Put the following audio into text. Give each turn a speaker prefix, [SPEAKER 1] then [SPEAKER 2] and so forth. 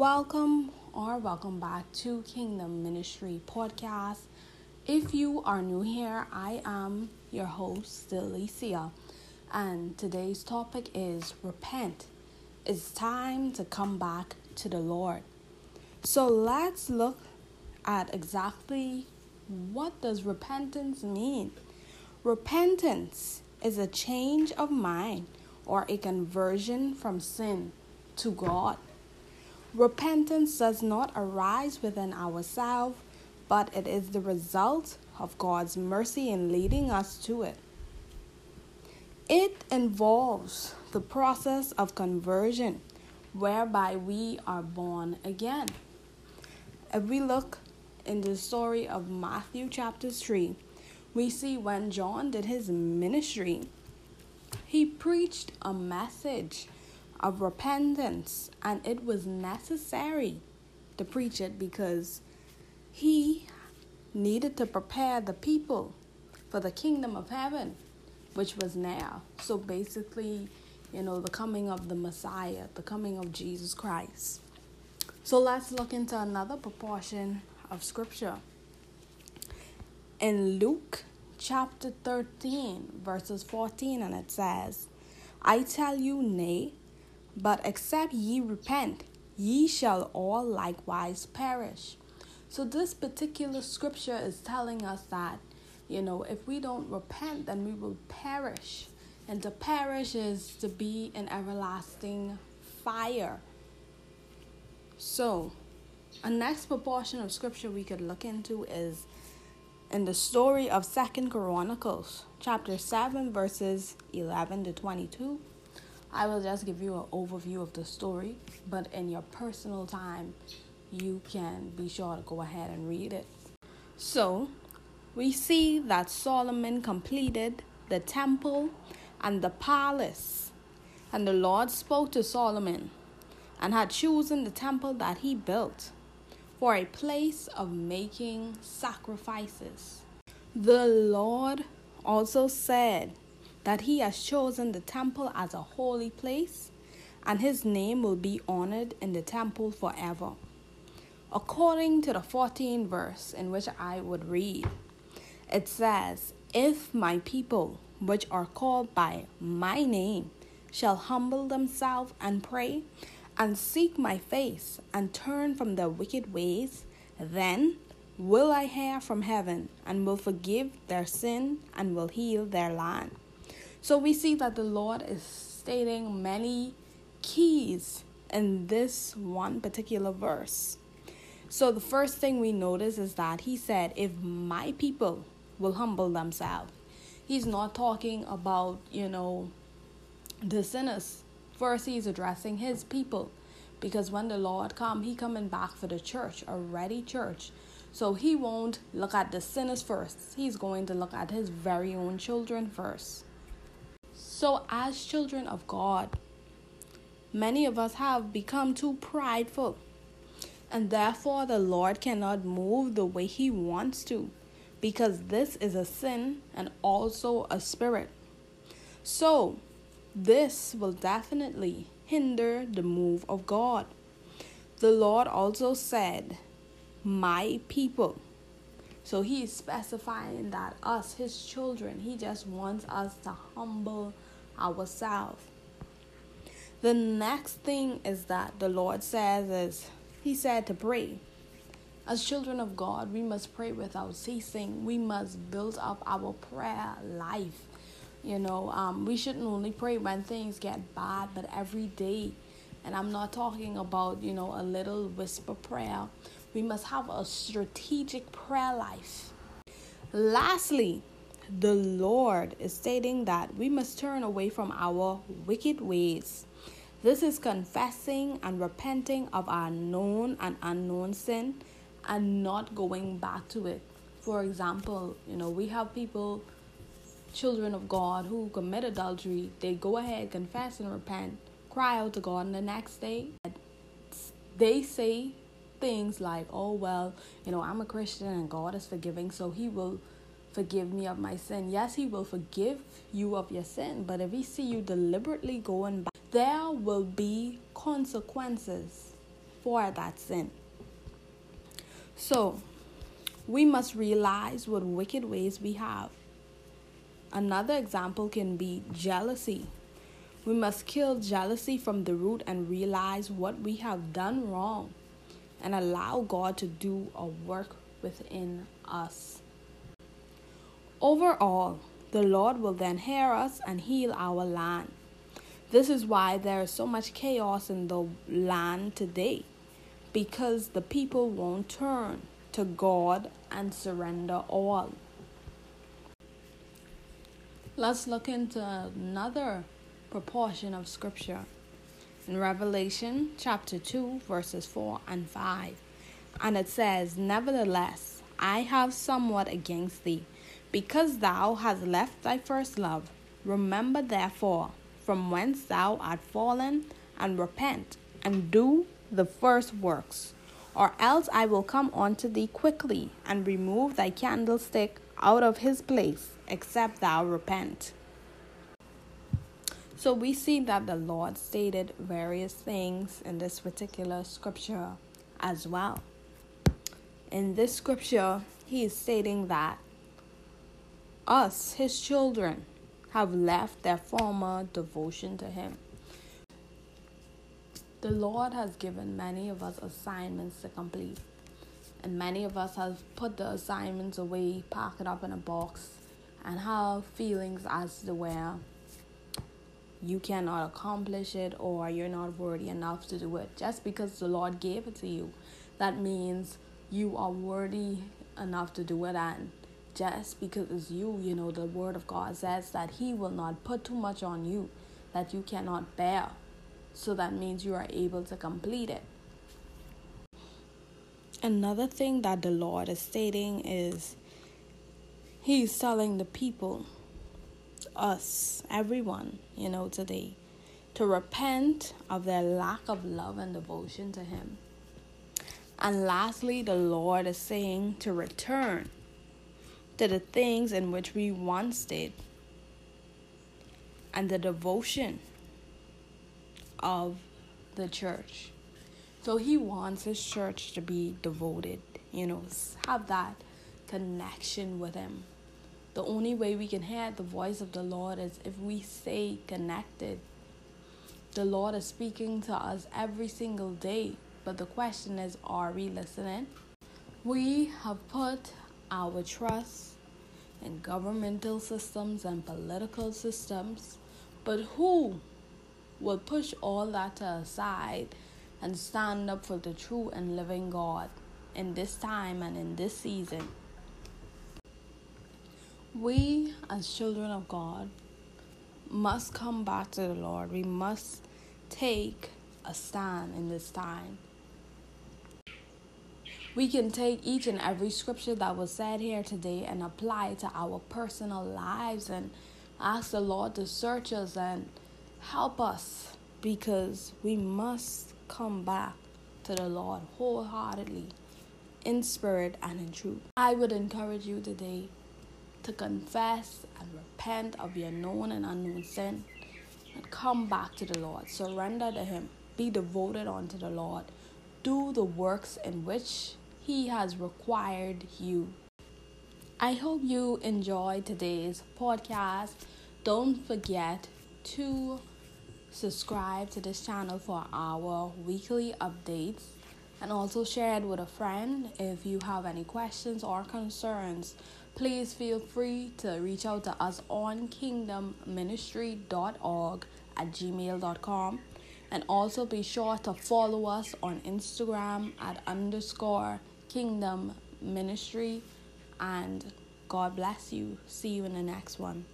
[SPEAKER 1] Welcome or welcome back to Kingdom Ministry Podcast. If you are new here, I am your host, Delicia, and today's topic is repent. It's time to come back to the Lord. So let's look at exactly what does repentance mean. Repentance is a change of mind or a conversion from sin to God. Repentance does not arise within ourselves, but it is the result of God's mercy in leading us to it. It involves the process of conversion, whereby we are born again. If we look in the story of Matthew chapter 3, we see when John did his ministry, he preached a message of repentance, and it was necessary to preach it because he needed to prepare the people for the kingdom of heaven, which was now. So basically, you know, the coming of the Messiah, the coming of Jesus Christ. So let's look into another proportion of scripture. In Luke chapter 13, verses 14, and it says, I tell you, nay, but except ye repent, ye shall all likewise perish. So, this particular scripture is telling us that, you know, if we don't repent, then we will perish. And to perish is to be in everlasting fire. So, a next proportion of scripture we could look into is in the story of Second Chronicles, chapter 7, verses 11 to 22. I will just give you an overview of the story, but in your personal time, you can be sure to go ahead and read it. So, we see that Solomon completed the temple and the palace, and the Lord spoke to Solomon and had chosen the temple that he built for a place of making sacrifices. The Lord also said that he has chosen the temple as a holy place, and his name will be honored in the temple forever. According to the 14th verse, in which I would read, it says, If my people, which are called by my name, shall humble themselves and pray, and seek my face, and turn from their wicked ways, then will I hear from heaven, and will forgive their sin, and will heal their land. So we see that the Lord is stating many keys in this one particular verse. So the first thing we notice is that he said, If my people will humble themselves, he's not talking about, you know, the sinners. First, he's addressing his people because when the Lord come, he coming back for the church, a ready church. So he won't look at the sinners first. He's going to look at his very own children first. So, as children of God, many of us have become too prideful, and therefore the Lord cannot move the way He wants to, because this is a sin and also a spirit. So, this will definitely hinder the move of God. The Lord also said, My people. So he is specifying that us, his children, he just wants us to humble ourselves. The next thing is that the Lord says is He said to pray. As children of God, we must pray without ceasing. We must build up our prayer life. You know, um, we shouldn't only pray when things get bad, but every day. And I'm not talking about, you know, a little whisper prayer. We must have a strategic prayer life. Lastly, the Lord is stating that we must turn away from our wicked ways. This is confessing and repenting of our known and unknown sin and not going back to it. For example, you know, we have people, children of God, who commit adultery. They go ahead, confess, and repent, cry out to God, and the next day they say things like, oh, well, you know, I'm a Christian and God is forgiving, so He will forgive me of my sin. Yes, He will forgive you of your sin, but if He see you deliberately going back, there will be consequences. for that sin. So, we must realize what wicked ways we have. Another example can be jealousy. We must kill jealousy from the root and realize what we have done wrong and allow God to do a work within us. Overall, the Lord will then hear us and heal our land. This is why there is so much chaos in the land today, because the people won't turn to God and surrender all. Let's look into another proportion of scripture in Revelation chapter 2, verses 4 and 5. And it says, Nevertheless, I have somewhat against thee, because thou hast left thy first love. Remember therefore from whence thou art fallen, and repent, and do the first works. Or else I will come unto thee quickly, and remove thy candlestick out of his place, except thou repent. So we see that the Lord stated various things in this particular scripture as well. In this scripture, he is stating that us, his children, have left their former devotion to him. The Lord has given many of us assignments to complete, and many of us have put the assignments away, pack it up in a box, and have feelings as to where you cannot accomplish it or you're not worthy enough to do it. Just because the Lord gave it to you, that means you are worthy enough to do it and just because it's you, you know, the word of God says that he will not put too much on you that you cannot bear. So that means you are able to complete it. Another thing that the Lord is stating is He's telling the people us, everyone, you know, today, to repent of their lack of love and devotion to Him. And lastly, the Lord is saying to return to the things in which we once did and the devotion of the church. So He wants His church to be devoted, you know, have that connection with Him. The only way we can hear the voice of the Lord is if we stay connected. The Lord is speaking to us every single day, but the question is are we listening? We have put our trust in governmental systems and political systems, but who will push all that aside and stand up for the true and living God in this time and in this season? we as children of God must come back to the Lord. We must take a stand in this time. We can take each and every scripture that was said here today and apply it to our personal lives and ask the Lord to search us and help us because we must come back to the Lord wholeheartedly in spirit and in truth. I would encourage you today to confess and repent of your known and unknown sin and come back to the Lord. Surrender to Him. Be devoted unto the Lord. Do the works in which He has required you. I hope you enjoyed today's podcast. Don't forget to subscribe to this channel for our weekly updates and also share it with a friend if you have any questions or concerns please feel free to reach out to us on kingdomministry.org at gmail.com and also be sure to follow us on Instagram at underscore kingdom ministry and God bless you. See you in the next one.